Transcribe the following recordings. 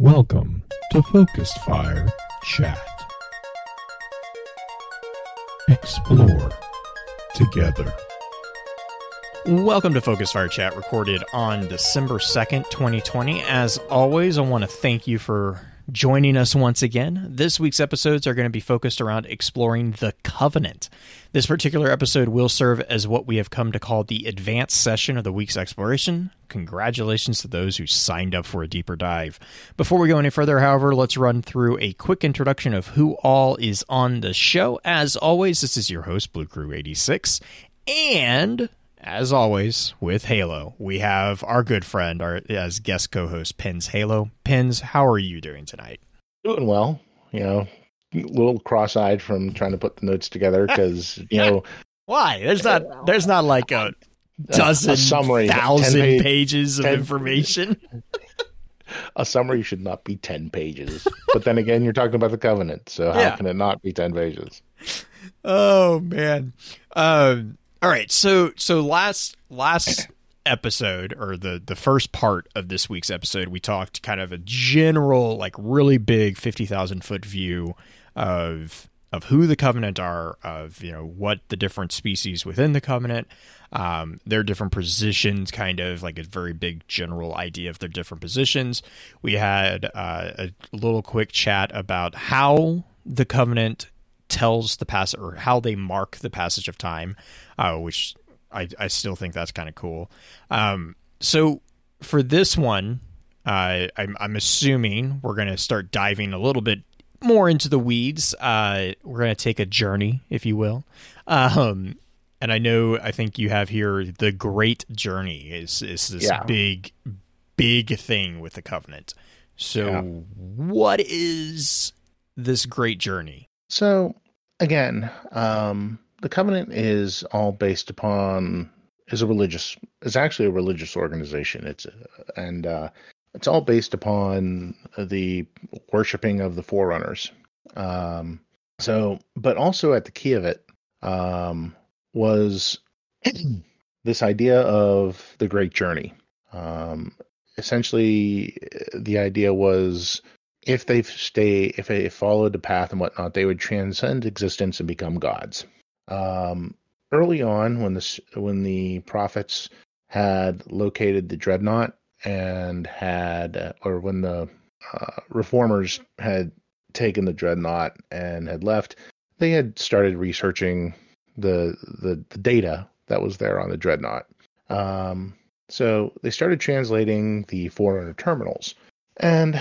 Welcome to Focus Fire Chat. Explore together. Welcome to Focus Fire Chat, recorded on December 2nd, 2020. As always, I want to thank you for joining us once again. This week's episodes are going to be focused around exploring the Covenant. This particular episode will serve as what we have come to call the advanced session of the week's exploration. Congratulations to those who signed up for a deeper dive. Before we go any further, however, let's run through a quick introduction of who all is on the show. As always, this is your host, Blue Crew 86, and as always, with Halo, we have our good friend, our as guest co-host, Pins Halo. Pins, how are you doing tonight? Doing well, you know, a little cross-eyed from trying to put the notes together because you know why there's not there's not like a dozen a summary, thousand page, pages of 10, information. a summary should not be ten pages, but then again, you're talking about the covenant, so how Yeah. can it not be ten pages? Oh man. Um all right, so so last last episode or the the first part of this week's episode we talked kind of a general like really big 50,000 foot view of of who the covenant are of you know what the different species within the covenant. Um, their different positions kind of like a very big general idea of their different positions. We had uh, a little quick chat about how the covenant tells the pass or how they mark the passage of time, uh, which I, I still think that's kind of cool. Um, so for this one, uh, I'm, I'm assuming we're going to start diving a little bit more into the weeds. Uh, we're going to take a journey, if you will. Um, and I know, I think you have here the Great Journey is is this Yeah. big, big thing with the Covenant. So, Yeah. what is this Great Journey? So again, um, the covenant is all based upon is a religious. is actually a religious organization. It's and uh, it's all based upon the worshiping of the forerunners. Um, so, but also at the key of it um, was this idea of the great journey. Um, essentially, the idea was if they stay, if they followed the path and whatnot, they would transcend existence and become gods. Um, early on, when the when the prophets had located the dreadnought and had, uh, or when the uh, reformers had taken the dreadnought and had left, they had started researching the the, the data that was there on the dreadnought. Um, so they started translating the Forerunner terminals, and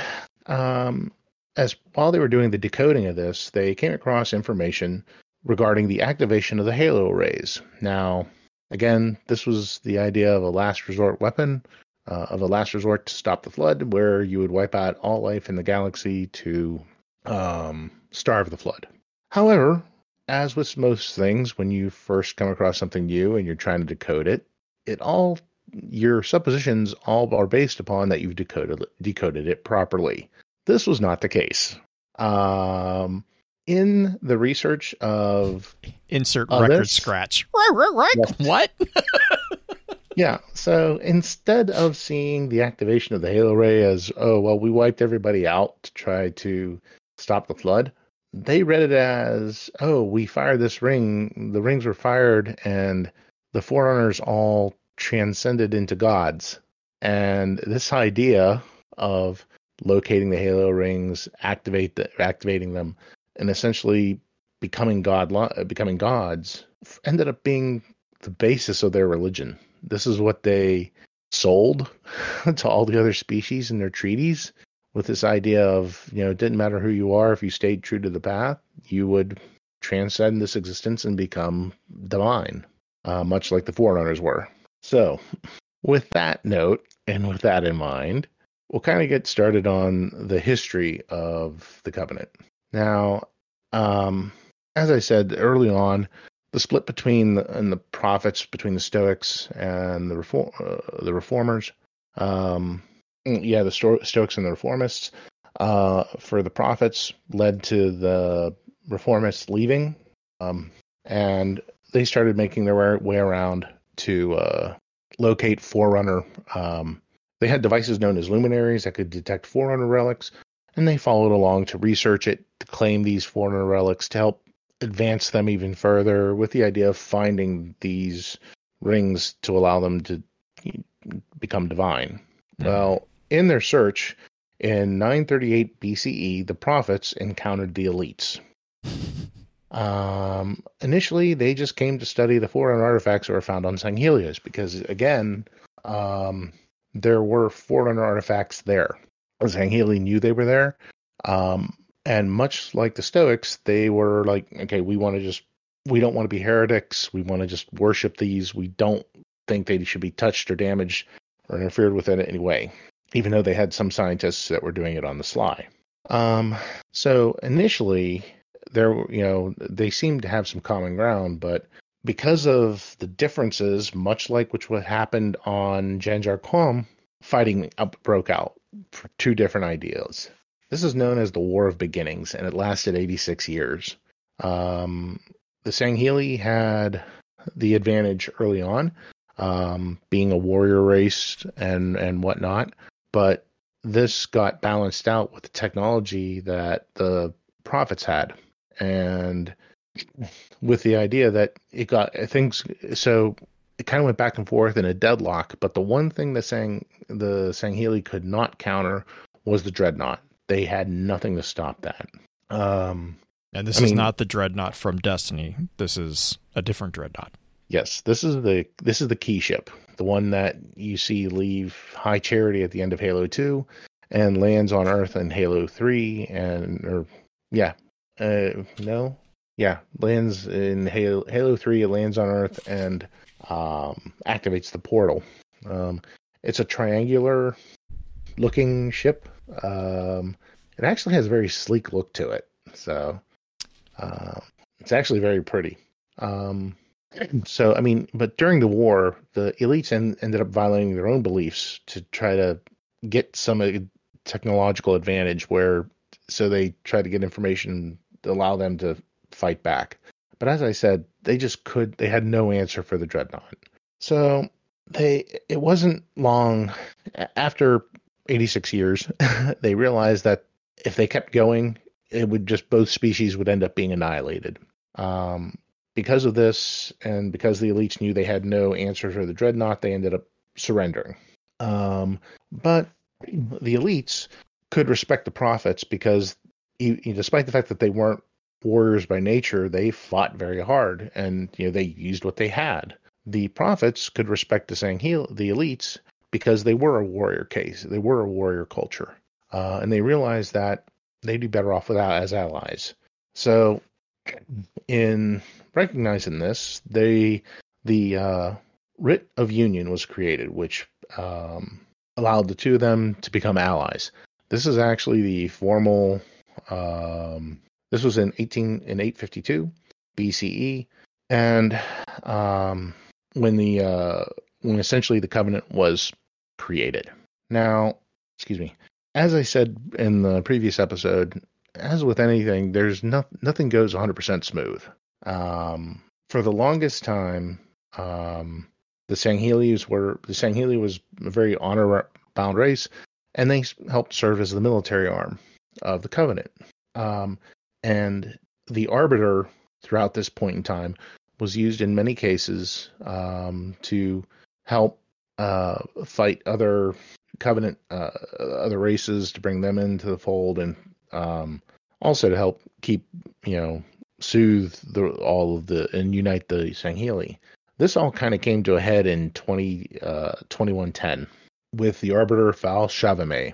um, as while they were doing the decoding of this, they came across information regarding the activation of the halo arrays. Now, again, this was the idea of a last resort weapon, uh, of a last resort to stop the flood, where you would wipe out all life in the galaxy to um, starve the flood. However, as with most things, when you first come across something new and you're trying to decode it, it all your suppositions all are based upon that you've decoded decoded it properly. This was not the case. Um, in the research of Insert Uh, record scratch. Right, right, right. Yes. What? yeah, so instead of seeing the activation of the halo ray as oh well we wiped everybody out to try to stop the flood, they read it as oh we fired this ring, the rings were fired and the forerunners all transcended into gods. And this idea of locating the halo rings, activate the, activating them, and essentially becoming god becoming gods ended up being the basis of their religion. This is what they sold to all the other species in their treaties with this idea of, you know, it didn't matter who you are, if you stayed true to the path, you would transcend this existence and become divine, uh, much like the Forerunners were. So, with that note and with that in mind, we'll kind of get started on the history of the covenant. Now, um, as I said early on, the split between the, and the prophets between the Stoics and the reform uh, the reformers, um, yeah, the Sto- Stoics and the reformists. Uh, for the prophets led to the reformists leaving, um, and they started making their way around to uh, locate Forerunner. Um, they had devices known as luminaries that could detect Forerunner relics, and they followed along to research it, to claim these Forerunner relics, to help advance them even further with the idea of finding these rings to allow them to become divine. Mm-hmm. Well, in their search, in 938 BCE, the prophets encountered the elites. Um, initially, they just came to study the foreign artifacts that were found on Sanghelios because, again, um, there were foreign artifacts there. Sangheili knew they were there. Um, and much like the Stoics, they were like, okay, we want to just, we don't want to be heretics. We want to just worship these. We don't think they should be touched or damaged or interfered with in any way, even though they had some scientists that were doing it on the sly. Um, so initially, there, you know, they seemed to have some common ground, but because of the differences, much like which what happened on Janjur Qom, fighting up broke out for two different ideas. This is known as the War of Beginnings, and it lasted 86 years. Um, the Sangheili had the advantage early on, um, being a warrior race and and whatnot, but this got balanced out with the technology that the prophets had, and with the idea that it got things so it kind of went back and forth in a deadlock. But the one thing the Sang the Sangheili could not counter was the dreadnought. They had nothing to stop that. Um, and this I is mean, not the dreadnought from Destiny. This is a different dreadnought. Yes, this is the this is the key ship, the one that you see leave High Charity at the end of Halo Two, and lands on Earth in Halo Three, and or yeah, uh, no, yeah, lands in Halo Halo Three. It lands on Earth and um, activates the portal. Um, it's a triangular looking ship um, it actually has a very sleek look to it. So uh, it's actually very pretty. Um, so, I mean, but during the war, the elites en- ended up violating their own beliefs to try to get some technological advantage where, so they tried to get information allow them to fight back. But as I said, they just could, they had no answer for the dreadnought. So they, it wasn't long after 86 years, they realized that if they kept going, it would just both species would end up being annihilated. Um, because of this, and because the elites knew they had no answer for the dreadnought, they ended up surrendering. Um, but the elites could respect the prophets because, despite the fact that they weren't warriors by nature, they fought very hard, and you know they used what they had. The prophets could respect the Sanghel, the elites, because they were a warrior case, they were a warrior culture, uh, and they realized that they'd be better off without as allies. So, in recognizing this, they the uh, writ of union was created, which um, allowed the two of them to become allies. This is actually the formal. Um, this was in eighteen in eight fifty two BCE, and um, when the uh, when essentially the covenant was created. Now, excuse me, as I said in the previous episode, as with anything, there's no, nothing goes 100% smooth. Um, for the longest time, um, the Sangheilis were the Sangheili was a very honor bound race, and they helped serve as the military arm of the Covenant. Um, and the Arbiter throughout this point in time was used in many cases um, to help uh, fight other covenant uh, other races to bring them into the fold and um, also to help keep you know soothe the, all of the and unite the Sangheili. This all kind of came to a head in 20, uh, 2110 with the Arbiter Fal 'Chavamee.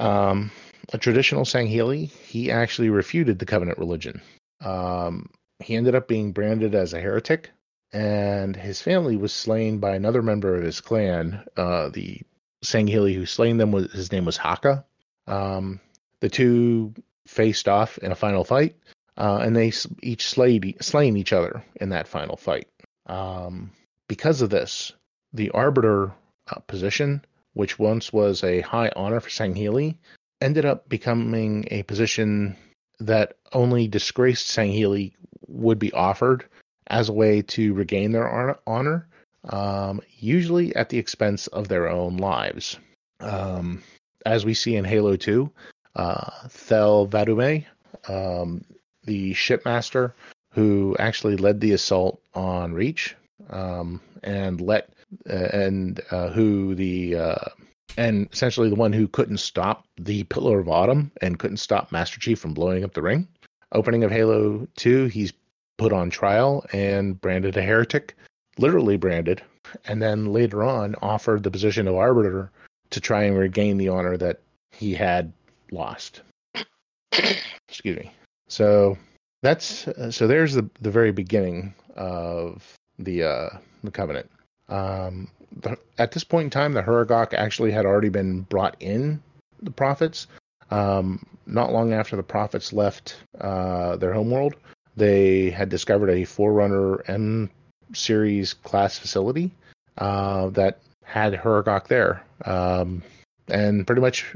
Um, a traditional Sangheili, he actually refuted the covenant religion. Um, he ended up being branded as a heretic and his family was slain by another member of his clan, uh, the Sangheili who slain them was his name was Haka. Um, the two faced off in a final fight, uh, and they each slayed slain each other in that final fight. Um, because of this, the arbiter uh, position, which once was a high honor for Sangheili, ended up becoming a position that only disgraced Sangheili would be offered as a way to regain their honor, um, usually at the expense of their own lives. Um, as we see in Halo 2, uh, Thel 'Vadamee, um, the shipmaster who actually led the assault on Reach, um, and let uh, and uh, who the uh, and essentially the one who couldn't stop the Pillar of Autumn and couldn't stop Master Chief from blowing up the ring. Opening of Halo 2, he's put on trial and branded a heretic, literally branded, and then later on offered the position of arbiter to try and regain the honor that he had lost. Excuse me. So that's uh, so there's the the very beginning of the uh the covenant. Um the, at this point in time the Huragok actually had already been brought in the prophets. Um not long after the prophets left uh their homeworld, they had discovered a Forerunner M series class facility uh that had Huragok there. Um and pretty much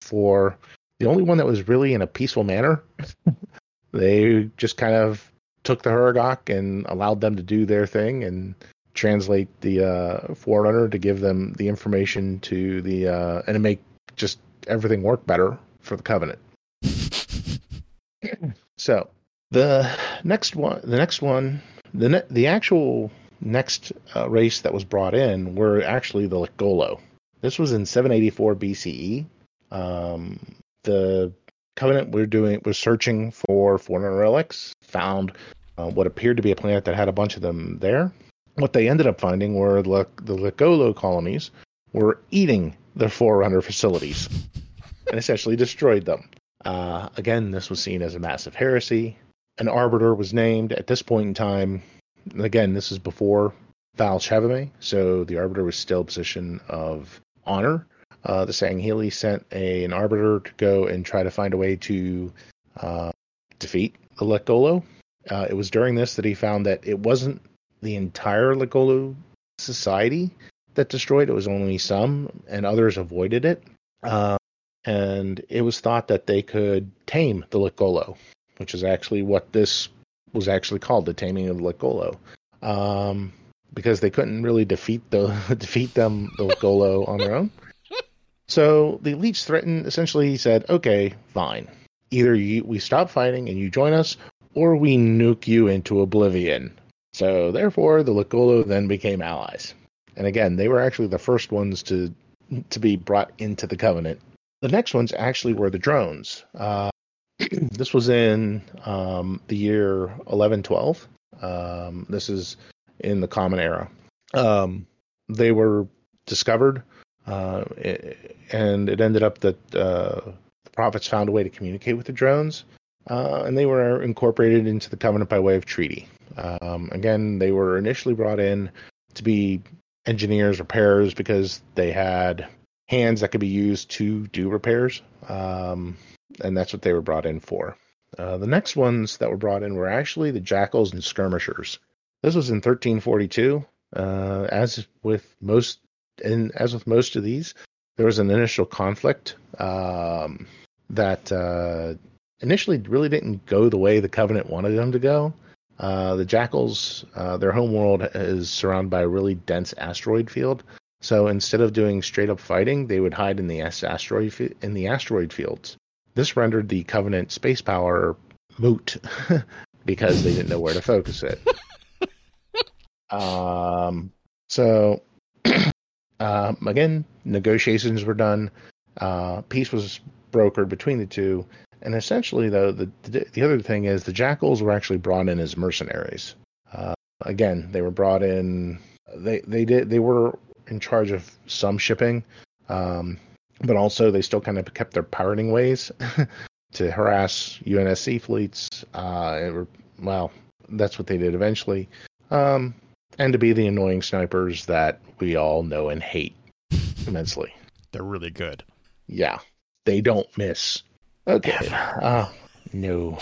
for the only one that was really in a peaceful manner they just kind of took the Huragok and allowed them to do their thing and translate the uh, Forerunner to give them the information to the uh, and to make just everything work better for the Covenant. so the next one, the next one, the ne- the actual next uh, race that was brought in were actually the Lekgolo. This was in 784 BCE. Um, the Covenant we're doing was searching for Forerunner relics, found uh, what appeared to be a planet that had a bunch of them there. What they ended up finding were the, the Lekgolo colonies were eating the Forerunner facilities and essentially destroyed them. Uh, again, this was seen as a massive heresy. An arbiter was named at this point in time. Again, this is before Fal 'Chavamee, so the arbiter was still a position of honor. Uh, the Sangheili sent a, an arbiter to go and try to find a way to uh, defeat the Lekgolo. Uh, it was during this that he found that it wasn't the entire Lekgolo society that destroyed; it was only some, and others avoided it. Uh, and it was thought that they could tame the Lekgolo, which is actually what this was actually called, the taming of the Lekgolo. Um, because they couldn't really defeat the defeat them the Lekgolo on their own. So the elites threatened. Essentially, he said, "Okay, fine. Either you, we stop fighting and you join us, or we nuke you into oblivion." So therefore, the Lekgolo then became allies. And again, they were actually the first ones to to be brought into the Covenant. The next ones actually were the drones. Uh, this was in um, the year 1112. Um, this is in the Common Era. Um, they were discovered, uh, and it ended up that uh, the prophets found a way to communicate with the drones, uh, and they were incorporated into the Covenant by way of treaty. Um, again, they were initially brought in to be engineers, repairers, because they had hands that could be used to do repairs, um, and that's what they were brought in for. Uh, the next ones that were brought in were actually the jackals and skirmishers. This was in 1342. Uh, as with most, and as with most of these, there was an initial conflict um, that uh, initially really didn't go the way the Covenant wanted them to go. Uh, the Jackals, uh, their home world is surrounded by a really dense asteroid field. So instead of doing straight up fighting, they would hide in the asteroid fi- in the asteroid fields. This rendered the Covenant space power moot because they didn't know where to focus it. um, so um, again, negotiations were done. Uh, peace was brokered between the two, and essentially, though, the, the the other thing is the Jackals were actually brought in as mercenaries. Uh, again, they were brought in. They they did they were in charge of some shipping, um, but also they still kind of kept their pirating ways to harass UNSC fleets. Uh, were, well, that's what they did eventually, um, and to be the annoying snipers that we all know and hate. immensely. They're really good. Yeah, they don't miss. Okay. Uh, no.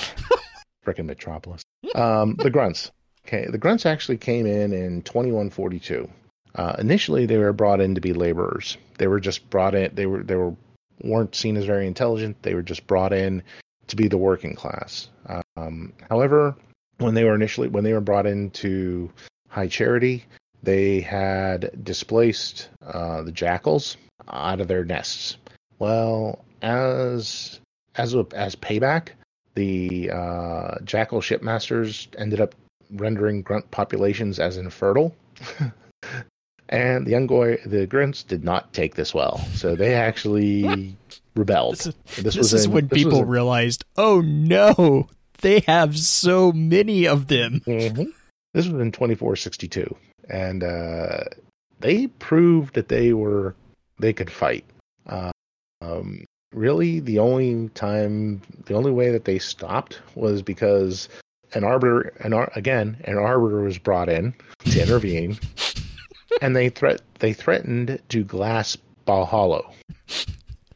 Frickin' Metropolis. Um, the Grunts. Okay, the Grunts actually came in in 2142. Uh, initially, they were brought in to be laborers. They were just brought in. They were they were weren't seen as very intelligent. They were just brought in to be the working class. Um, however, when they were initially when they were brought into High Charity, they had displaced uh, the jackals out of their nests. Well, as as a, as payback, the uh, jackal shipmasters ended up rendering grunt populations as infertile. and the Unggoy, the grunts did not take this well, so they actually rebelled. This is, This this is in- when this people in- realized, oh no, they have so many of them. Mhm. This was in 2462, and uh, they proved that they were they could fight. Uh, um, really, the only time, the only way that they stopped was because an arbiter, an ar- again, an arbiter was brought in to intervene, and they threat they threatened to glass Balaho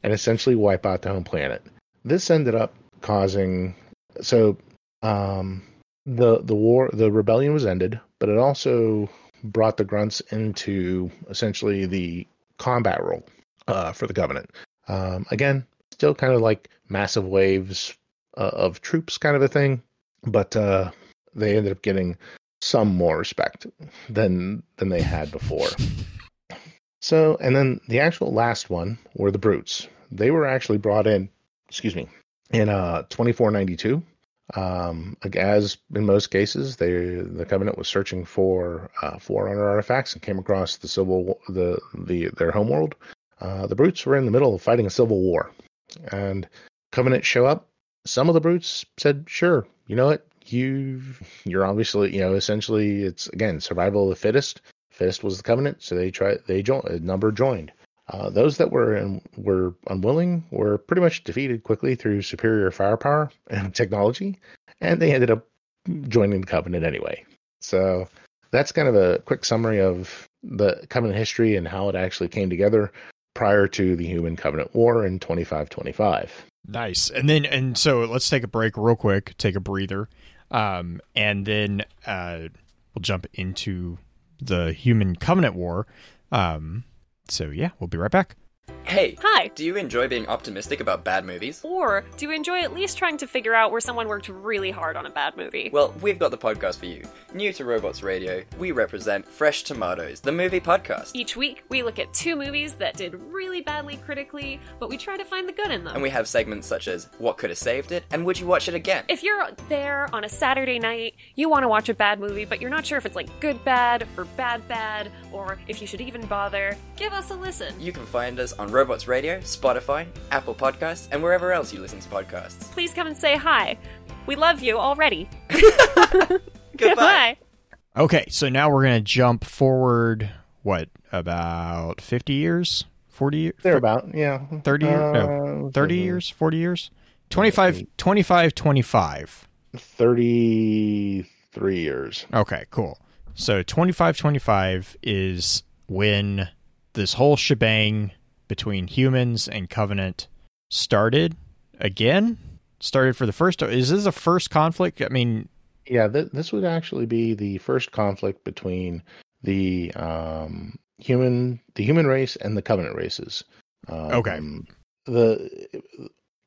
and essentially wipe out the home planet. This ended up causing so um, the the war the rebellion was ended, but it also brought the grunts into essentially the combat role uh, for the Covenant. Um, again, still kind of like massive waves uh, of troops, kind of a thing, but uh, they ended up getting some more respect than than they had before. So, and then the actual last one were the brutes. They were actually brought in, excuse me, in uh 2492 um, as in most cases, they the covenant was searching for uh, forerunner artifacts and came across the civil the the their homeworld. Uh, the brutes were in the middle of fighting a civil war, and covenant show up. Some of the brutes said, "Sure, you know what, you you're obviously you know essentially it's again survival of the fittest. Fittest was the covenant, so they tried they joined a number joined." Uh, those that were in, were unwilling were pretty much defeated quickly through superior firepower and technology, and they ended up joining the Covenant anyway. So that's kind of a quick summary of the Covenant history and how it actually came together prior to the Human Covenant War in 2525. Nice. And then and so let's take a break real quick, take a breather, um, and then uh, we'll jump into the Human Covenant War. Um, so yeah, we'll be right back. Hey, Hi. do you enjoy being optimistic about bad movies? Or do you enjoy at least trying to figure out where someone worked really hard on a bad movie? Well, we've got the podcast for you. New to Robots Radio, we represent Fresh Tomatoes, the movie podcast. Each week, we look at two movies that did really badly critically, but we try to find the good in them. And we have segments such as What Could Have Saved It and Would You Watch It Again? if you're there on a Saturday night, you want to watch a bad movie, but you're not sure if it's like good bad or bad bad, or if you should even bother, give us a listen. You can find us on Robots Radio, Spotify, Apple Podcasts, and wherever else you listen to podcasts. Please come and say hi. We love you already. Goodbye. Okay, so now we're gonna jump forward. What about fifty years? Forty years? They're about yeah, 30 years? uh, no, 30 years? 40 years? 25, 25, 25. 33 years. Okay, cool. So 25, 25 is when this whole shebang between humans and Covenant started again? Started for the first. Is this a first conflict? I mean, Yeah, th- this would actually be the first conflict between the um, human the human race and the covenant races. Um, Okay. The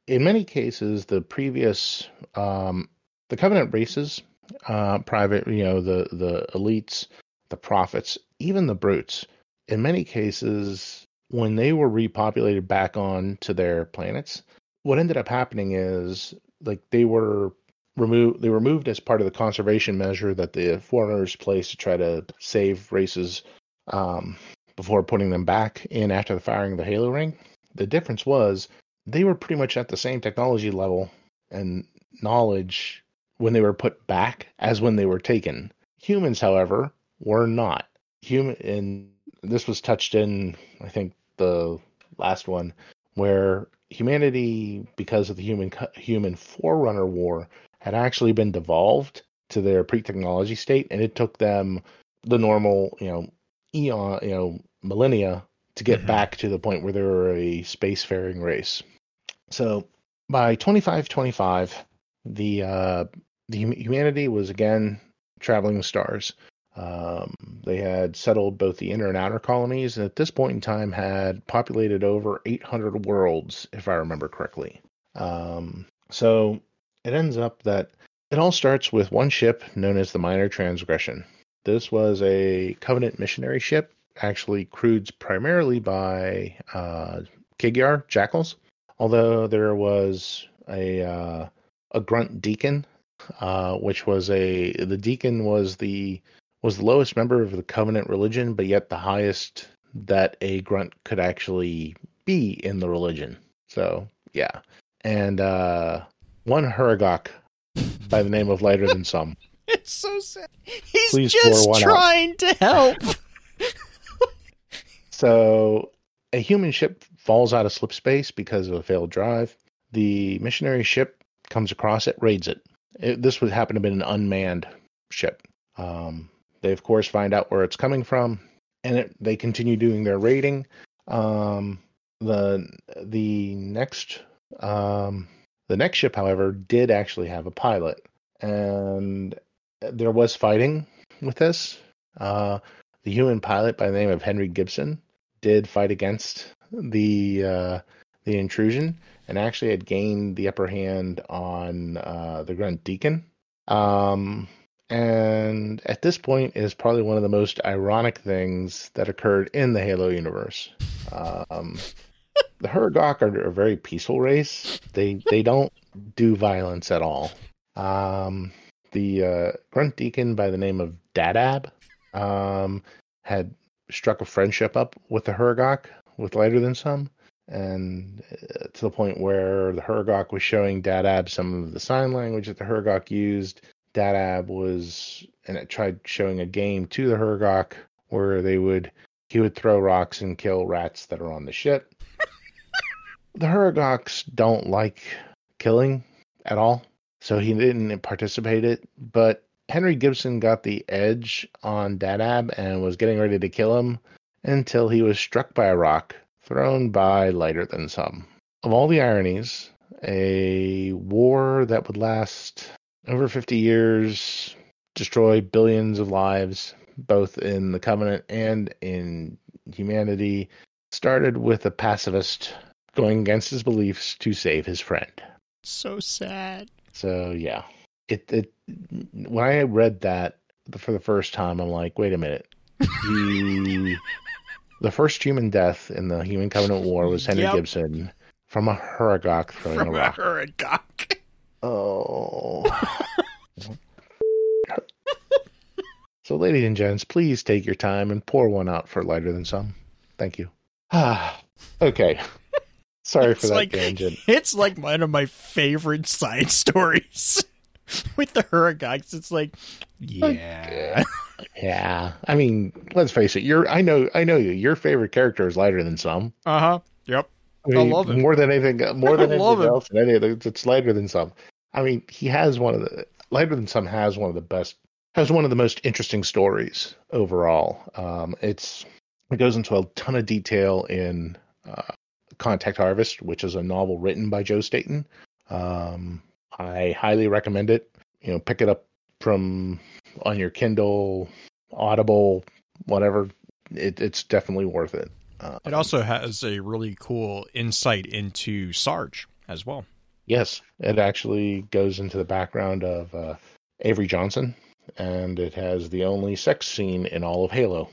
in many cases the previous um, the covenant races, uh, private, you know, the the elites, the prophets, even the brutes. In many cases, when they were repopulated back on to their planets, what ended up happening is like they were removed they were moved as part of the conservation measure that the foreigners placed to try to save races um, before putting them back in after the firing of the halo ring the difference was they were pretty much at the same technology level and knowledge when they were put back as when they were taken humans however were not human and this was touched in i think the last one where humanity because of the human human forerunner war had actually been devolved to their pre-technology state and it took them the normal you know eon you know millennia to get Mhm. back to the point where they were a spacefaring race. So by 2525, the uh, the humanity was again traveling the stars. Um, they had settled both the inner and outer colonies, and at this point in time had populated over 800 worlds, if I remember correctly. Um, so it ends up that it all starts with one ship known as the Minor Transgression. This was a Covenant missionary ship, actually crewed primarily by uh, Kig-Yar jackals, although there was a uh, a grunt deacon, uh, which was a the deacon was the was the lowest member of the Covenant religion, but yet the highest that a grunt could actually be in the religion. So yeah, and uh, one Huragok by the name of Lighter Than Some. It's so sad. He's Please just one out. trying to help. So a human ship falls out of slip space because of a failed drive. The missionary ship comes across it, raids it. It this would happen to be an unmanned ship. Um, they of course find out where it's coming from, and it, they continue doing their raiding. Um, the the next um, the next ship, however, did actually have a pilot, and there was fighting with this. Uh, the human pilot by the name of Henry Gibson did fight against the uh, the intrusion and actually had gained the upper hand on uh, the Grunt Deacon. Um, and at this point is probably one of the most ironic things that occurred in the Halo universe. Um, the Huragok are a very peaceful race. They they don't do violence at all. Um, the uh, Grunt Deacon by the name of Dadab um, had struck a friendship up with the Huragok, with Lighter Than Some, and uh, to the point where the Huragok was showing Dadab some of the sign language that the Huragok used. Dadab was, and it tried showing a game to the Hurgok where they would, he would throw rocks and kill rats that are on the ship. the Huragoks don't like killing at all, so he didn't participate it, but Henry Gibson got the edge on Dadab and was getting ready to kill him until he was struck by a rock thrown by lighter than some. Of all the ironies, a war that would last over 50 years, destroy billions of lives, both in the Covenant and in humanity, started with a pacifist going against his beliefs to save his friend. so sad. So yeah, it it when I read that for the first time, I'm like, wait a minute. The the first human death in the Human Covenant War was Henry Yep. Gibson from a Huragok throwing From a rock. Oh. so, ladies and gents, please take your time and pour one out for lighter than some. Thank you. Ah, okay. Sorry for that like- tangent. It's like one of my favorite side stories with the Huragoks. It's like, yeah. Yeah, I mean, let's face it. You're, I know, I know you. Your favorite character is lighter than some. Uh huh. Yep. I, mean, love him. more than anything. More than anything else. Any other, it's lighter than some. I mean, he has one of the lighter than some has one of the best has one of the most interesting stories overall. Um, it's it goes into a ton of detail in uh, Contact Harvest, which is a novel written by Joe Staten. Um, I highly recommend it. You know, pick it up from on your Kindle, Audible, whatever. It, it's definitely worth it. Uh, It also has a really cool insight into Sarge as well. Yes, it actually goes into the background of uh, Avery Johnson, and it has the only sex scene in all of Halo.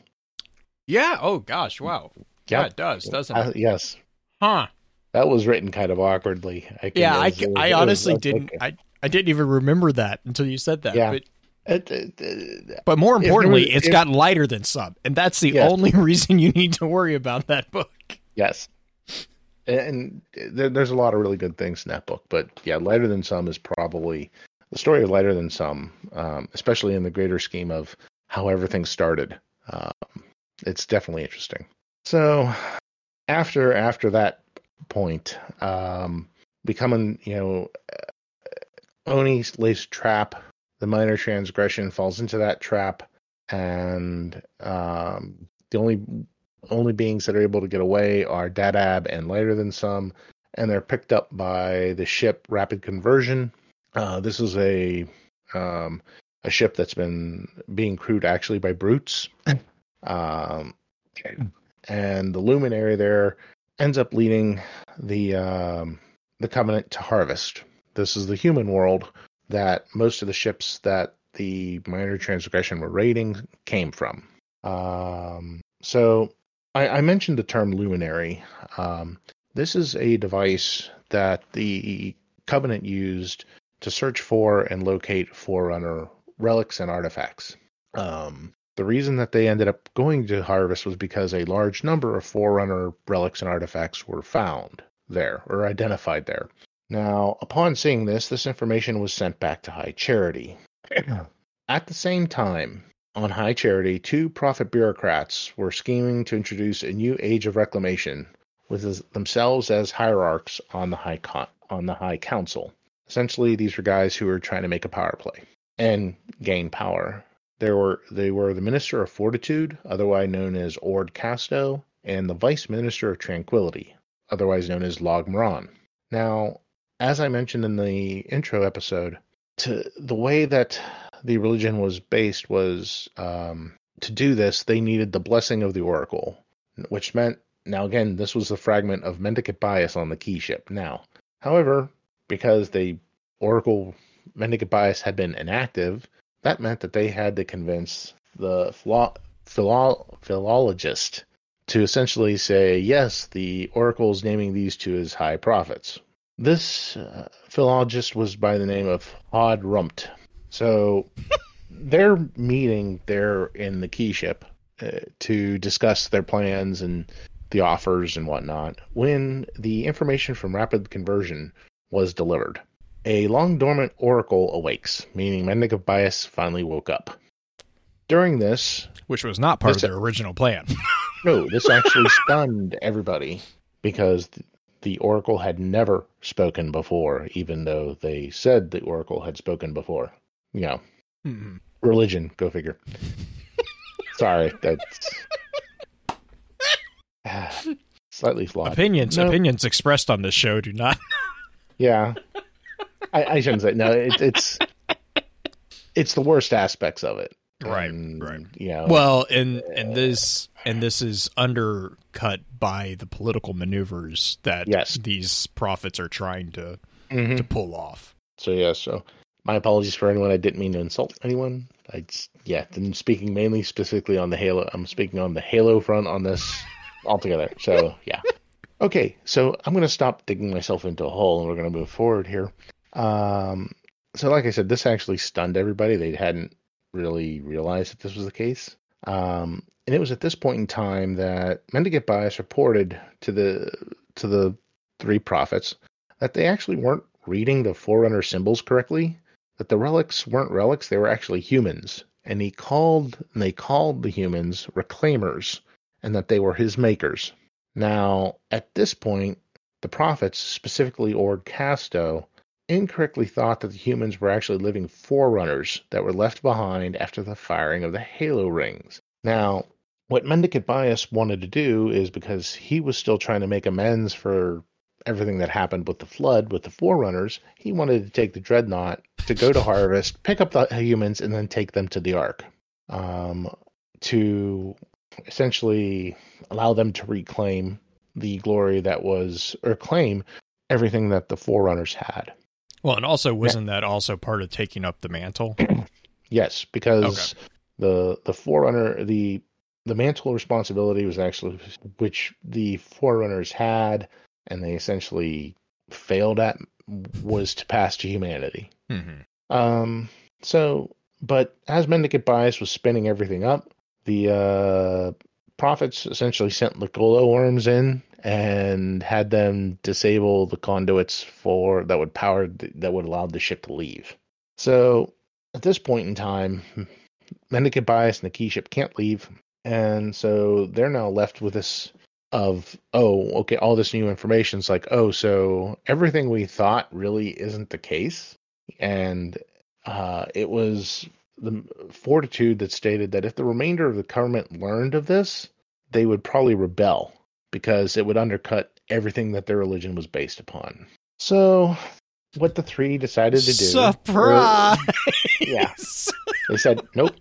Yeah. Oh gosh. Wow. Yeah, Yep. it does, doesn't Uh, it? yes, Huh. that was written kind of awkwardly. I Yeah. I, was- I it was- honestly didn't. I I didn't even remember that until you said that. Yeah. But It- it- it- but more importantly, was- it's got lighter than some, and that's the Yes. only reason you need to worry about that book. yes, and there, there's a lot of really good things in that book. But yeah, Lighter Than Some is probably the story of Lighter Than Some, um, especially in the greater scheme of how everything started. Um, it's definitely interesting. So after after that point, um, becoming you know, ONI lays trap. The minor transgression falls into that trap, and um, the only only beings that are able to get away are Dadab and Lighter Than Some, and they're picked up by the ship Rapid Conversion. Uh, this is a um, a ship that's been being crewed actually by brutes. Um, and the luminary there ends up leading the um, the covenant to harvest. This is the human world that most of the ships that the minor transgression were raiding came from. Um, so I, I mentioned the term luminary. Um, this is a device that the covenant used to search for and locate forerunner relics and artifacts. Um, the reason that they ended up going to harvest was because a large number of forerunner relics and artifacts were found there or identified there. Now, upon seeing this, this information was sent back to High Charity. At the same time, on High Charity, two prophet bureaucrats were scheming to introduce a new age of reclamation with themselves as hierarchs on the High Con- on the High Council. Essentially, these were guys who were trying to make a power play and gain power. There were they were the Minister of Fortitude, otherwise known as Ord Casto, and the Vice Minister of Tranquility, otherwise known as Log Moran. Now, as I mentioned in the intro episode, to the way that the religion was based was um, to do this, they needed the blessing of the oracle, which meant now again this was the fragment of mendicant bias on the key ship. Now, however, because the oracle mendicant bias had been inactive, that meant that they had to convince the philo- philo- philologist to essentially say yes, the oracle's naming these two as high prophets. This uh, philologist was by the name of Hod Rumpt. So they're meeting there in the key ship uh, to discuss their plans and the offers and whatnot when the information from Rapid Conversion was delivered. A long dormant oracle awakes, meaning Mendicant Bias finally woke up. During this, Which was not part of their original plan. no, this actually stunned everybody because the oracle had never spoken before, even though they said the oracle had spoken before. You know, Mhm. religion, go figure. Sorry, that's slightly flawed. Opinions No. opinions expressed on this show do not. Yeah, I, I shouldn't say no. It, it's it's the worst aspects of it. Right, And, right. You know, Well, and and this and this is undercut by the political maneuvers that Yes. these prophets are trying to mhm. to pull off. So yeah, so my apologies for anyone. I didn't mean to insult anyone. i yeah i'm speaking mainly specifically on the Halo. I'm speaking on the Halo front on this altogether. So yeah. Okay, so I'm going to stop digging myself into a hole, and we're going to move forward here. Um, so like I said, this actually stunned everybody. They hadn't really realized that this was the case. Um, and it was at this point in time that Mendicant Bias reported to the to the three prophets that they actually weren't reading the Forerunner symbols correctly. That the relics weren't relics; they were actually humans. And he called, and they called the humans reclaimers, and that they were his makers. Now, at this point, the prophets, specifically Ord Casto, incorrectly thought that the humans were actually living forerunners that were left behind after the firing of the Halo rings. Now, what Mendicant Bias wanted to do is because he was still trying to make amends for everything that happened with the flood with the forerunners, he wanted to take the dreadnought to go to harvest, pick up the humans, and then take them to the Ark um, to essentially allow them to reclaim the glory that was, or claim everything that the forerunners had. Well, and also wasn't that also part of taking up the mantle? Yes, because the the forerunner the the mantle responsibility was actually which the forerunners had, and they essentially failed at was to pass to humanity. hmm Um. So, but as Mendicant Bias was spinning everything up, the uh, prophets essentially sent the glow worms in and had them disable the conduits for that would power that would allow the ship to leave. So, at this point in time, Mendicant Bias and the key ship can't leave, and so they're now left with this of oh okay all this new information is like oh so everything we thought really isn't the case and uh, it was the fortitude that stated that if the remainder of the government learned of this, they would probably rebel because it would undercut everything that their religion was based upon. So, what the three decided to do? Surprise! yeah, they said, "Nope,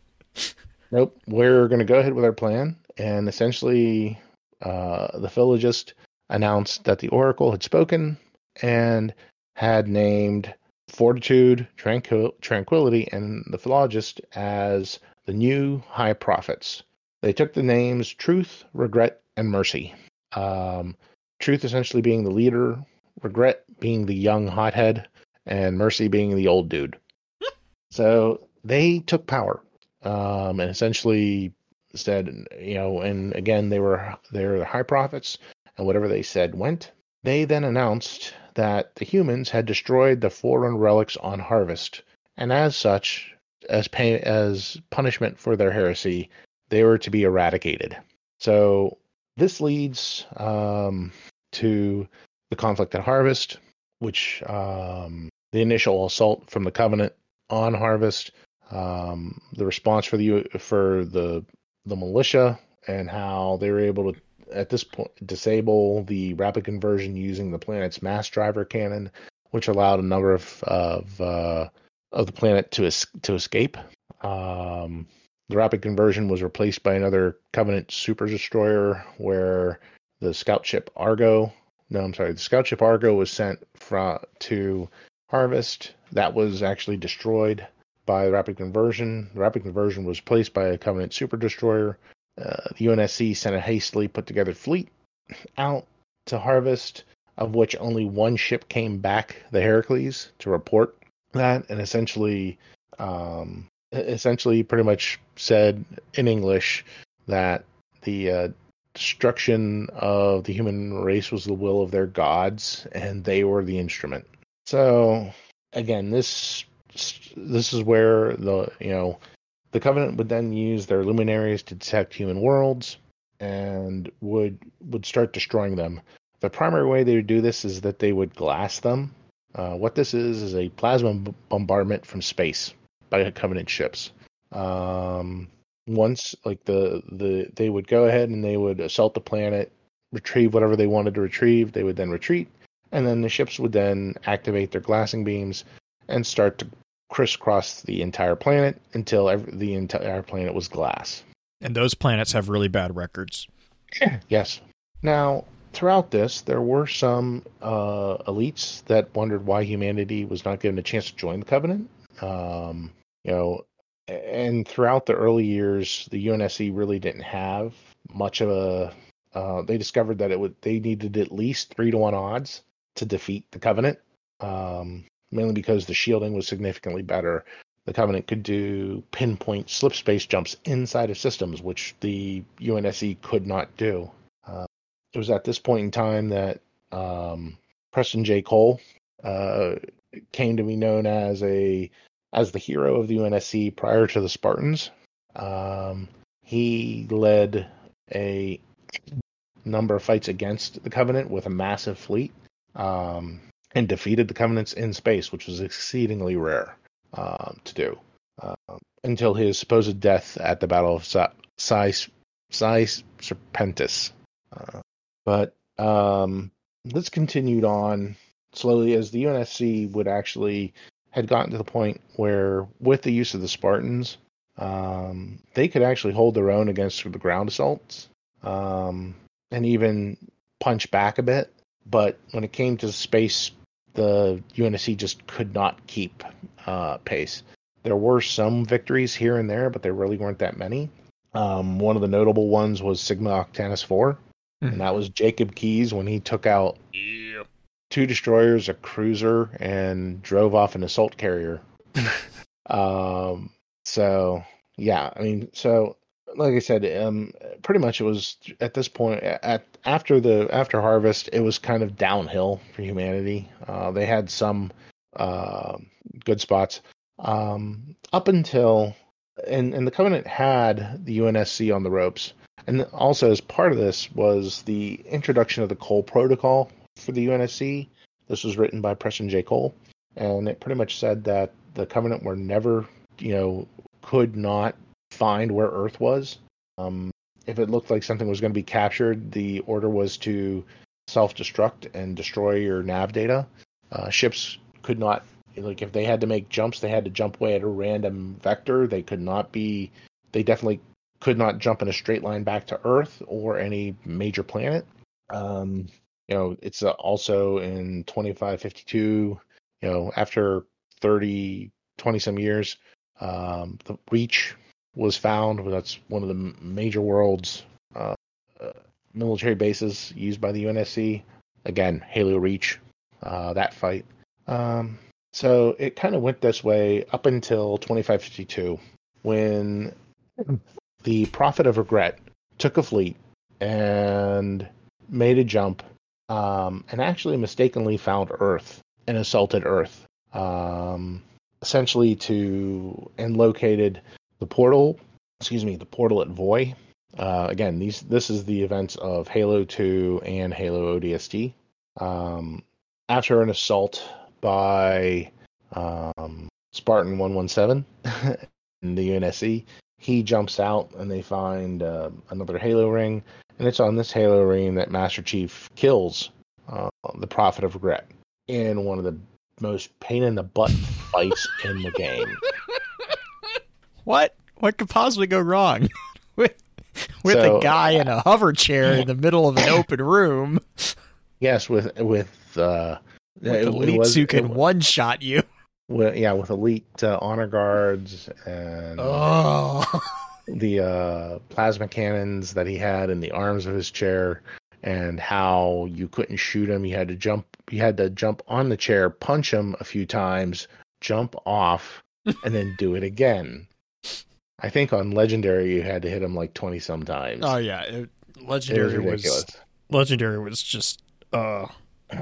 nope. We're going to go ahead with our plan." And essentially, uh, the philologist announced that the oracle had spoken and had named fortitude, tranquil- tranquility, and the philologist as the new high prophets. They took the names Truth, Regret, and Mercy. Um, truth essentially being the leader, Regret being the young hothead, and Mercy being the old dude. so they took power um, and essentially said, you know, and again they were they were the high prophets, and whatever they said went. They then announced that the humans had destroyed the Forerunner relics on Harvest, and as such, as pay, as punishment for their heresy, they were to be eradicated. So this leads um, to the conflict at Harvest, which um, the initial assault from the Covenant on Harvest, um, the response for the for the the militia, and how they were able to at this point disable the rapid conversion using the planet's mass driver cannon, which allowed a number of of uh, of the planet to es- to escape. Um, the rapid conversion was replaced by another Covenant super destroyer, where the scout ship Argo. No, I'm sorry. The scout ship Argo was sent from to Harvest. That was actually destroyed by the rapid conversion. The rapid conversion was placed by a Covenant super destroyer. Uh, the UNSC sent a hastily put together fleet out to Harvest, of which only one ship came back, the Heracles, to report that, and essentially, um, essentially, pretty much said in English that the uh, destruction of the human race was the will of their gods, and they were the instrument. So, again, this this is where the you know the Covenant would then use their luminaries to detect human worlds and would would start destroying them. The primary way they would do this is that they would glass them. Uh, what this is is a plasma b- bombardment from space by Covenant ships. Um, once, like the the they would go ahead and they would assault the planet, retrieve whatever they wanted to retrieve. They would then retreat, and then the ships would then activate their glassing beams and start to crisscross the entire planet until every, the entire planet was glass. And those planets have really bad records. yes. Now, throughout this, there were some uh, elites that wondered why humanity was not given a chance to join the Covenant. Um, you know, and throughout the early years, the UNSC really didn't have much of a. Uh, they discovered that it would they needed at least three to one odds to defeat the Covenant. Um, mainly because the shielding was significantly better. The Covenant could do pinpoint slip space jumps inside of systems, which the UNSC could not do. Uh, it was at this point in time that um, Preston J. Cole uh, came to be known as a as the hero of the UNSC prior to the Spartans. Um, he led a number of fights against the Covenant with a massive fleet. Um, and defeated the Covenants in space, which was exceedingly rare um, to do, uh, until his supposed death at the Battle of Psi Serpentis. Uh, but um, this continued on slowly as the UNSC would actually had gotten to the point where, with the use of the Spartans, um, they could actually hold their own against the ground assaults um, and even punch back a bit. But when it came to space the UNSC just could not keep uh, pace. There were some victories here and there, but there really weren't that many. Um, one of the notable ones was Sigma Octanus 4, mm-hmm. and that was Jacob Keyes when he took out yeah. two destroyers, a cruiser, and drove off an assault carrier. um, so, yeah, I mean, so like I said, um, pretty much it was at this point at after the after harvest, it was kind of downhill for humanity. Uh, they had some uh, good spots um, up until and and the covenant had the UNSC on the ropes, and also as part of this was the introduction of the Cole Protocol for the UNSC. This was written by Preston J. Cole, and it pretty much said that the covenant were never, you know, could not find where Earth was. Um, if it looked like something was going to be captured, the order was to self-destruct and destroy your nav data. Uh, ships could not like if they had to make jumps, they had to jump away at a random vector. They could not be. They definitely could not jump in a straight line back to Earth or any major planet. Um, you know, it's uh, also in 2552. You know, after 30, 20 some years, um, the Reach was found. That's one of the major world's uh, uh, military bases used by the UNSC. Again, Halo Reach, uh, that fight. Um, so it kind of went this way up until 2552, when the Prophet of Regret took a fleet and made a jump, um, and actually mistakenly found Earth and assaulted Earth, um, essentially to and located the portal. Excuse me, the portal at Voi. Uh, again, these this is the events of Halo 2 and Halo ODST. Um, after an assault by um, Spartan 117 in the UNSC, he jumps out and they find uh, another Halo ring, and it's on this Halo ring that Master Chief kills uh, the Prophet of Regret in one of the most pain in the butt fights in the game. What? What could possibly go wrong with with So- a guy in a hover chair in the middle of an open room Yes, with with uh, with it- it elites who can one shot you? yeah, with elite uh, honor guards and Oh, the uh, plasma cannons that he had in the arms of his chair, and how you couldn't shoot him. You had to jump. You had to jump on the chair, punch him a few times, jump off, and then do it again. I think on legendary you had to hit him like twenty sometimes. oh yeah. It, it was legendary was, legendary was just uh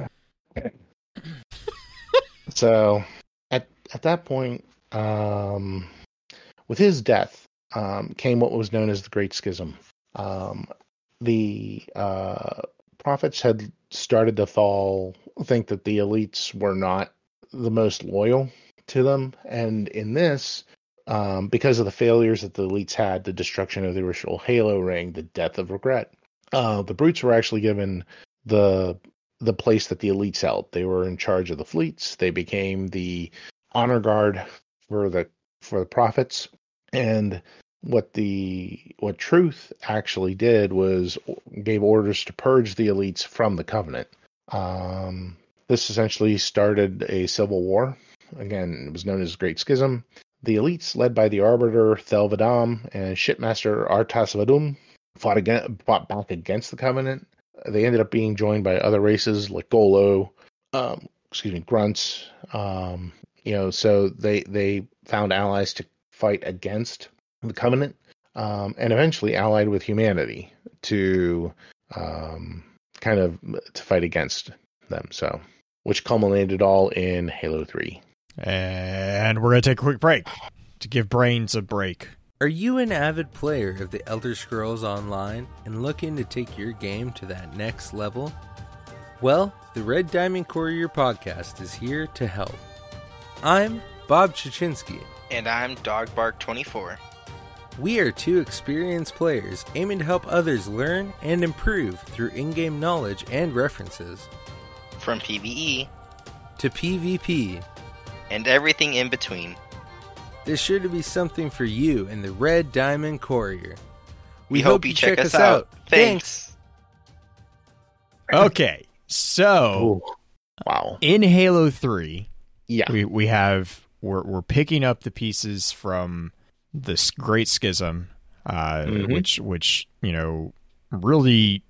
So at at that point, um, with his death, um, came what was known as the Great Schism. Um, the uh, prophets had started to fall, think that the elites were not the most loyal to them, and in this, um, because of the failures that the elites had, the destruction of the original Halo ring, the death of regret, uh, the brutes were actually given the the place that the elites held. They were in charge of the fleets. They became the honor guard for the for the prophets. And what the what Truth actually did was gave orders to purge the elites from the covenant. Um, this essentially started a civil war. Again, it was known as Great Schism. The elites, led by the Arbiter Thel 'Vadam and Shipmaster Rtas 'Vadum, fought fought back against the Covenant. They ended up being joined by other races like Golo, um, excuse me, Grunts. Um, you know, so they they found allies to fight against the Covenant, um, and eventually allied with humanity to um, kind of to fight against them. So, which culminated all in Halo Three. And we're gonna take a quick break to give brains a break. Are you an avid player of the Elder Scrolls Online and looking to take your game to that next level? Well, the Red Diamond Courier podcast is here to help. I'm Bob Chachinsky. And I'm Dogbark24. We are two experienced players aiming to help others learn and improve through in game knowledge and references. From PvE To PvP, and everything in between. there's sure to be something for you in the Red Diamond Courier. We, hope, you check, us out. Thanks. Okay, so Ooh. Wow. in Halo Three, Yeah. we we have we're we're picking up the pieces from this great schism, uh, Mhm. which which you know really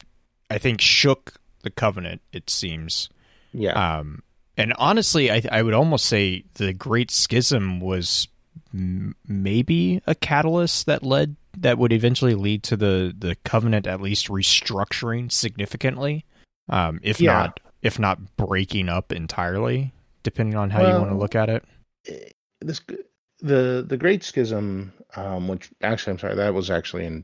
I think shook the covenant. It seems, Yeah. um, and honestly, I I would almost say the great schism was m- maybe a catalyst that led that would eventually lead to the the covenant at least restructuring significantly, um, if Yeah. not if not breaking up entirely, depending on how you want to look at it. this the the Great Schism, um, which actually I'm sorry, that was actually in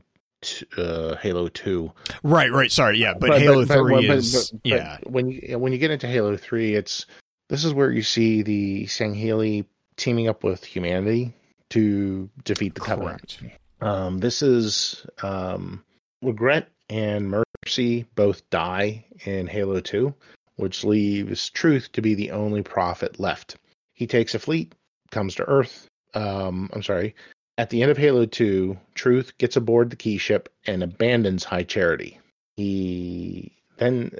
uh, Halo Two. Right, right. Sorry, yeah, but, Halo Three is but- but yeah, When you when you get into Halo Three, it's this is where you see the Sangheili teaming up with humanity to defeat the Covenant. Um, this is um, Regret and Mercy both die in Halo 2, which leaves Truth to be the only prophet left. He takes a fleet, comes to Earth. Um, I'm sorry. At the end of Halo 2, Truth gets aboard the key ship and abandons High Charity. He then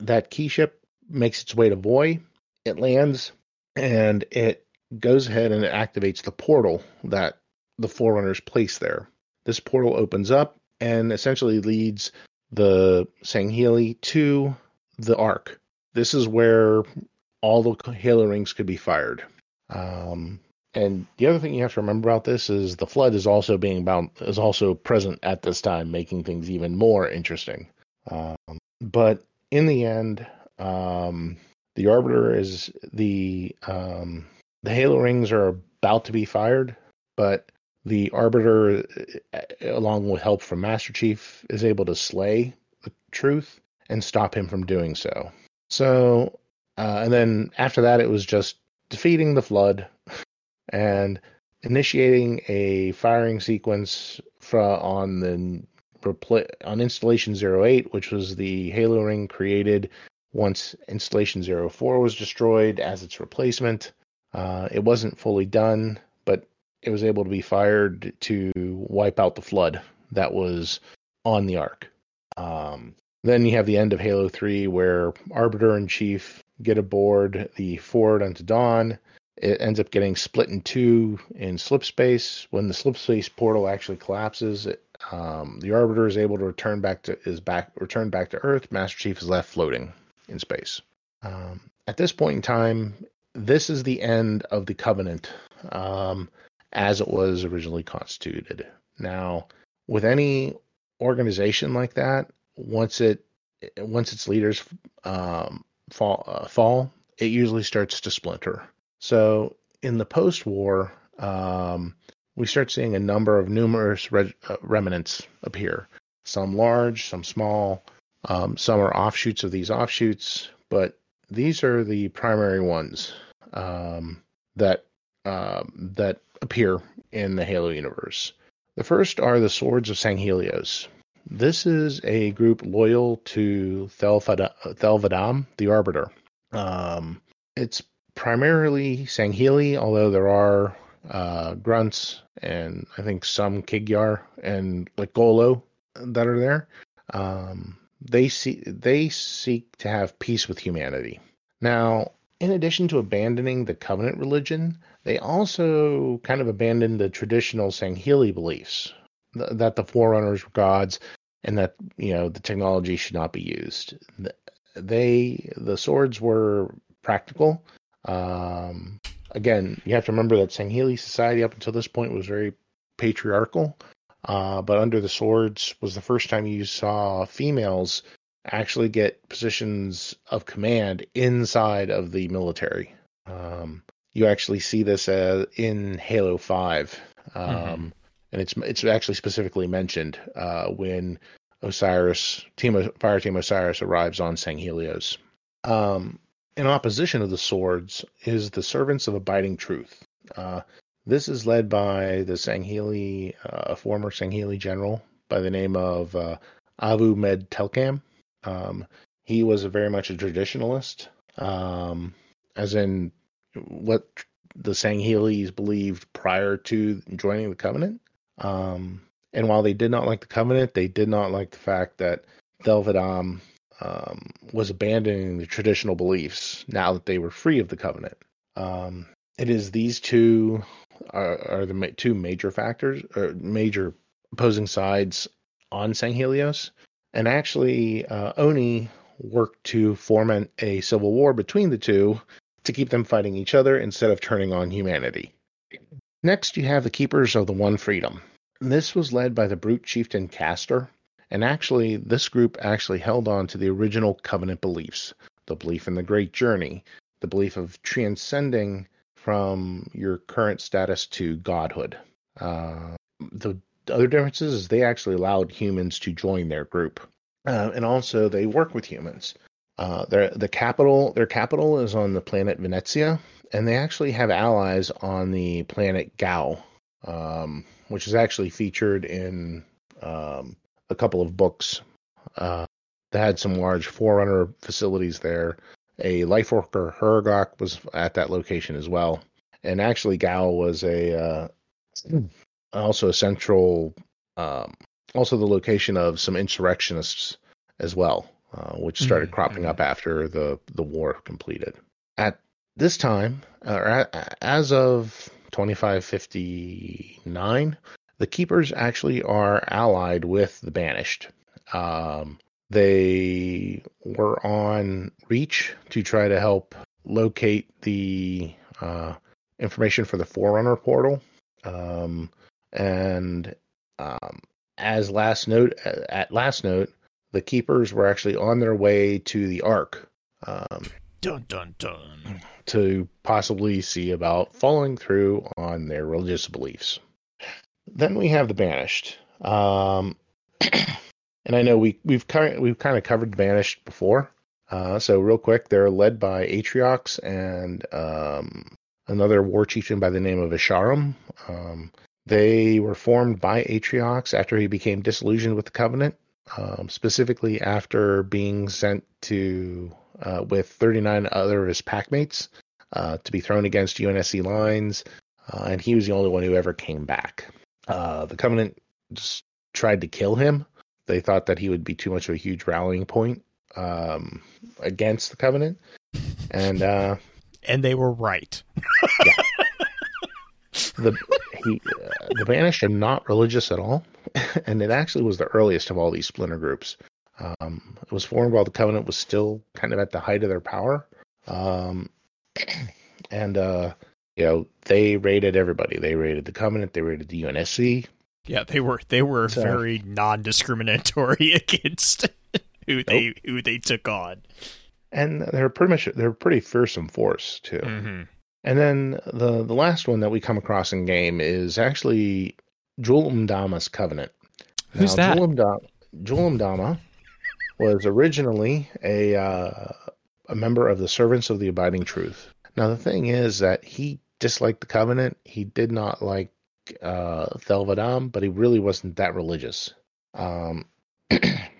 that key ship makes its way to Voi. It lands and it goes ahead and it activates the portal that the Forerunners place there. This portal opens up and essentially leads the Sangheili to the Ark. This is where all the Halo rings could be fired. Um, and the other thing you have to remember about this is the flood is also being bound is also present at this time, making things even more interesting. Um, but in the end, um, the Arbiter is the um, the Halo rings are about to be fired, but the Arbiter, uh, along with help from Master Chief, is able to slay the Truth and stop him from doing so. So, uh, and then after that, it was just defeating the Flood and initiating a firing sequence for, on the on installation 08 which was the halo ring created once installation 04 was destroyed as its replacement uh, it wasn't fully done but it was able to be fired to wipe out the flood that was on the ark um, then you have the end of halo 3 where arbiter and chief get aboard the forward unto dawn it ends up getting split in two in slip space. When the slip space portal actually collapses, it, um, the Arbiter is able to return back to is back return back to Earth. Master Chief is left floating in space. Um, at this point in time, this is the end of the Covenant um, as it was originally constituted. Now, with any organization like that, once it once its leaders um, fall uh, fall, it usually starts to splinter. So in the post-war, um, we start seeing a number of numerous re- uh, remnants appear. Some large, some small, um, some are offshoots of these offshoots, but these are the primary ones um, that um, that appear in the Halo universe. The first are the Swords of Sanghelios. This is a group loyal to Thel 'Vadam, the Arbiter. Um, it's primarily Sangheili, although there are uh, grunts and I think some Kig-Yar and like Golo that are there. Um, they see they seek to have peace with humanity. Now, in addition to abandoning the covenant religion, they also kind of abandoned the traditional Sangheili beliefs th- that the forerunners were gods and that you know the technology should not be used. They the swords were practical um, again, you have to remember that Sangheili society up until this point was very patriarchal. Uh, but under the swords was the first time you saw females actually get positions of command inside of the military. Um, you actually see this uh, in Halo Five, um, mm-hmm. and it's it's actually specifically mentioned uh, when Osiris team Fire Team Osiris arrives on Sanghelios. Um, in opposition to the swords is the Servants of Abiding Truth. Uh, this is led by the Sangheili, uh, a former Sangheili general by the name of uh, Avu Med 'Telcam. Um, he was very much a traditionalist, um, as in what the Sangheilis believed prior to joining the Covenant. Um, and while they did not like the Covenant, they did not like the fact that Thel 'Vadam um, was abandoning the traditional beliefs now that they were free of the covenant. Um, it is these two are, are the two major factors or major opposing sides on Sanghelios, and actually uh, ONI worked to foment a civil war between the two to keep them fighting each other instead of turning on humanity. Next, you have the Keepers of the One Freedom. This was led by the brute chieftain Castor, and actually, this group actually held on to the original covenant beliefs the belief in the great journey, the belief of transcending from your current status to godhood. Uh, the other differences is they actually allowed humans to join their group, uh, and also they work with humans. Uh, their the capital their capital is on the planet Venezia, and they actually have allies on the planet Gao, um, which is actually featured in um, a couple of books. Uh, they had some large Forerunner facilities there. A life worker Huragok was at that location as well, and actually Gao was a uh, also a central, um, also the location of some insurrectionists as well, uh, which started Mhm, cropping up after the the war completed. At this time, or as of 2559, the Keepers actually are allied with the Banished. Um, they were on Reach to try to help locate the uh, information for the Forerunner portal. Um, and um, as last note, at last note, the Keepers were actually on their way to the Ark. Um, Dun dun dun. to possibly see about following through on their religious beliefs. Then we have the banished, um, and I know we we've kind we've kind of covered the banished before. Uh, so real quick, they're led by Atriox and um, another war chieftain by the name of Escharum. Um, they were formed by Atriox after he became disillusioned with the Covenant, um, specifically after being sent to uh, with 39 other of his packmates uh, to be thrown against UNSC lines, uh, and he was the only one who ever came back. Uh, the Covenant just tried to kill him. They thought that he would be too much of a huge rallying point um, against the Covenant, and uh, And they were right. the he uh, the banished are not religious at all, and it actually was the earliest of all these splinter groups. Um, it was formed while the Covenant was still kind of at the height of their power, um, and uh, you know they raided everybody. They raided the Covenant. They raided the UNSC. Yeah, they were they were So- very non-discriminatory against who they who they took on. and they're pretty much they're pretty fearsome force too. Mm-hmm. And then the the last one that we come across in game is actually Jul 'Mdama's Covenant. Who's that? Julum, da- Jul 'Mdama was originally a uh, a member of the Servants of the Abiding Truth. Now the thing is that he disliked the Covenant. He did not like uh, Thel 'Vadam, but he really wasn't that religious. Um, it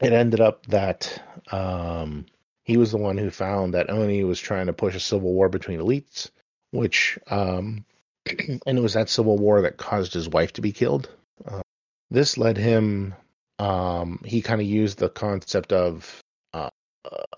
ended up that um, he was the one who found that ONI was trying to push a civil war between elites, which, um, and it was that civil war that caused his wife to be killed. Uh, this led him, um, he kind of used the concept of uh,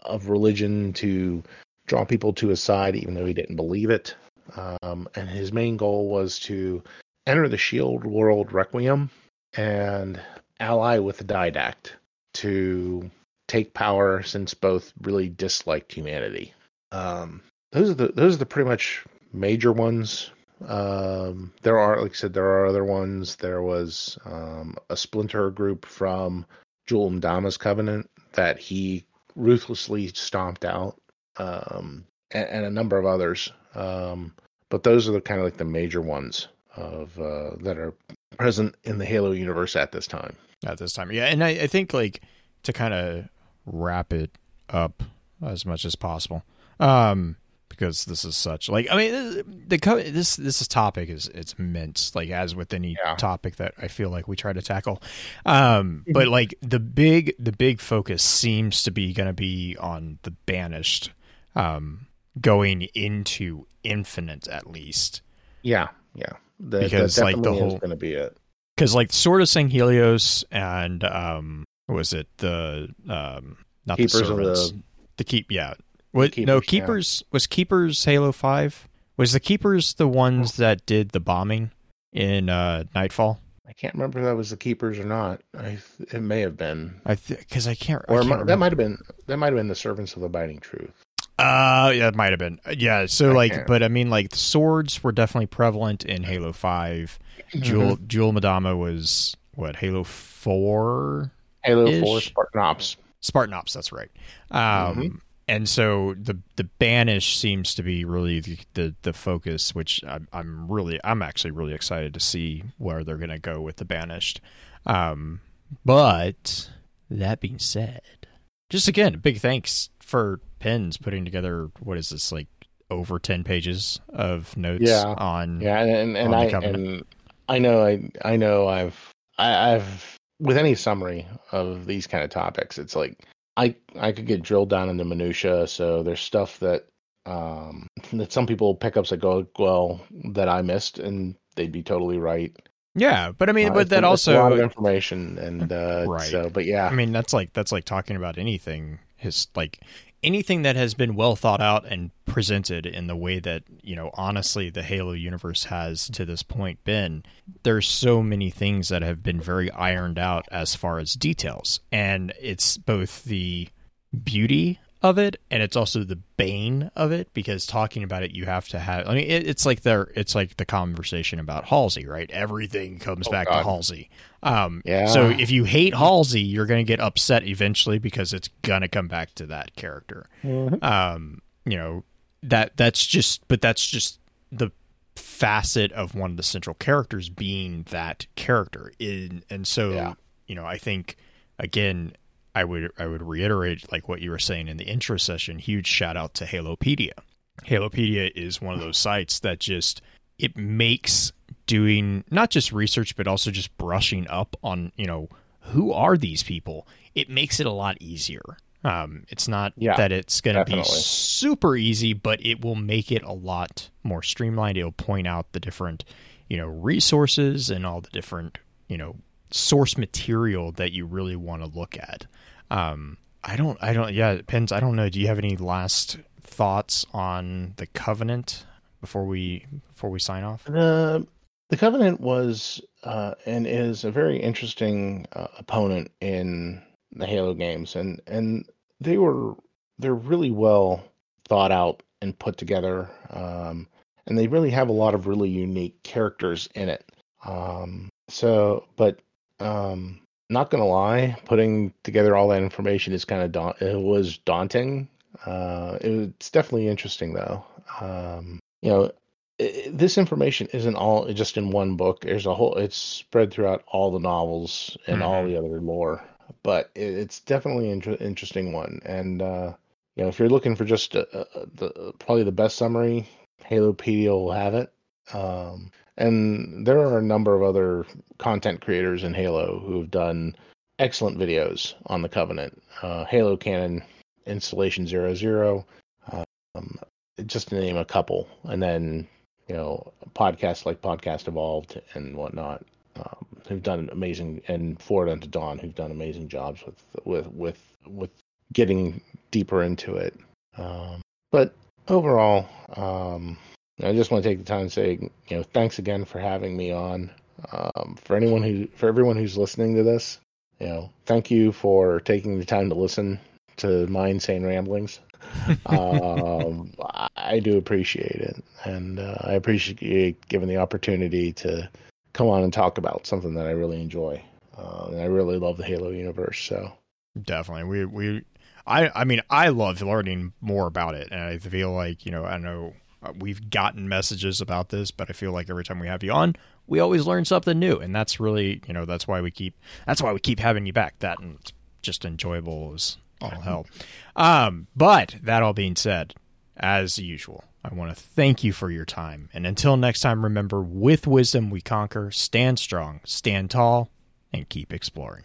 of religion to draw people to his side, even though he didn't believe it. Um, and his main goal was to enter the Shield World Requiem and ally with the Didact to take power since both really disliked humanity. Um, those are the those are the pretty much major ones. Um, there are, like I said, there are other ones. There was um, a splinter group from Jul 'Mdama's Covenant that he ruthlessly stomped out, um, and, and a number of others. Um, but those are the kind of like the major ones of uh, that are present in the Halo universe at this time. At this time, yeah, and I, I think like to kind of wrap it up as much as possible, um, because this is such like I mean the co- this this is topic is it's immense like as with any Yeah. topic that I feel like we try to tackle, um, but like the big the big focus seems to be going to be on the banished, um, going into infinite at least. Yeah, yeah. That, Because, that like, the whole- going to be it. because like sort of Sanghelios and um was it the um not Keepers the of servants the- the keep yeah what no Keepers, yeah. keepers was keepers Halo Five was the keepers the ones that did the bombing in uh Nightfall I can't remember if that was the keepers or not. I, it may have been, I because I can't or I can't that might have been that might have been the servants of abiding truth. Uh yeah it might have been yeah so like but I mean like the swords were definitely prevalent in Halo Five Jewel Mm-hmm. Jul 'Mdama was what Halo Four Halo Four Spartan Ops. Spartan Ops, that's right. Um, Mhm. And so the the banish seems to be really the the, the focus, which I'm, I'm really I'm actually really excited to see where they're going to go with the banished. Um, but that being said, just again, big thanks for Pens putting together what is this like over ten pages of notes Yeah. on Yeah, and and, the I and I know I I know I've I, I've with any summary of these kind of topics, it's like I I could get drilled down into minutia. So there's stuff that um that some people pick up that go well that I missed, and they'd be totally right. Yeah, but I mean, Uh, but that a- it's a lot of also, information, and uh, Right. So, but yeah, I mean, that's like that's like talking about anything. His like anything that has been well thought out and presented in the way that you know, honestly, the Halo universe has to this point been. There's so many things that have been very ironed out as far as details, and it's both the beauty of it and it's also the bane of it because talking about it you have to have i mean it, it's like the it's like the conversation about halsey right? Everything comes Oh, back to halsey. Um Yeah. so if you hate halsey you're going to get upset eventually because it's going to come back to that character. Um you know that that's just but that's just the facet of one of the central characters being that character. In and so Yeah. you know i think again i would i would reiterate like what you were saying in the intro session huge shout out to halopedia. Halopedia is one of those sites that just it makes doing not just research but also just brushing up on you know who are these people? It makes it a lot easier. Um, it's not Yeah, that it's going to be super easy but it will make it a lot more streamlined. It'll point out the different you know resources and all the different you know source material that you really want to look at. Um, i don't i don't yeah it depends i don't know. Do you have any last thoughts on the covenant before we before we sign off? The the Covenant was uh, and is a very interesting uh, opponent in the Halo games, and and they were they're really well thought out and put together, um, and they really have a lot of really unique characters in it. Um, so, but um, not gonna lie, putting together all that information is kind of da- it was daunting. Uh, it's definitely interesting though. Um, you know, this information isn't all just in one book. There's a whole. It's spread throughout all the novels and all the other lore, but it, it's definitely an inter- interesting one. And uh, you know, if you're looking for just a, a, the probably the best summary, Halopedia will have it. Um, and there are a number of other content creators in Halo who have done excellent videos on the Covenant. Uh, Halo Canon Installation Zero Zero. Um, just to name a couple, and then you know podcasts like Podcast Evolved and whatnot, um, who've done amazing, and Forward Unto Dawn, who've done amazing jobs with with with with getting deeper into it. Um, but overall, um, I just want to take the time to say, you know, thanks again for having me on. Um, for anyone who, for everyone who's listening to this, you know, thank you for taking the time to listen to my insane ramblings um, I- do appreciate it, and uh, I appreciate you given the opportunity to come on and talk about something that I really enjoy. Uh, and I really love the Halo universe. So definitely we we i i mean i love learning more about it and i feel like you know i know we've gotten messages about this but i feel like every time we have you on we always learn something new. And that's really you know that's why we keep that's why we keep having you back. That and just enjoyable as all hell. Um but that all being said as usual i want to thank you for your time. And until next time remember with wisdom we conquer stand strong stand tall and keep exploring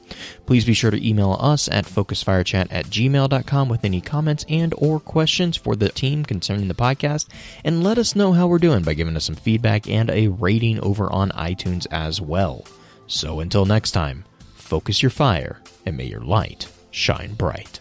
Please be sure to email us at focusfirechat at gmail.com with any comments and or questions for the team concerning the podcast, and let us know how we're doing by giving us some feedback and a rating over on iTunes as well. So until next time, focus your fire and may your light shine bright.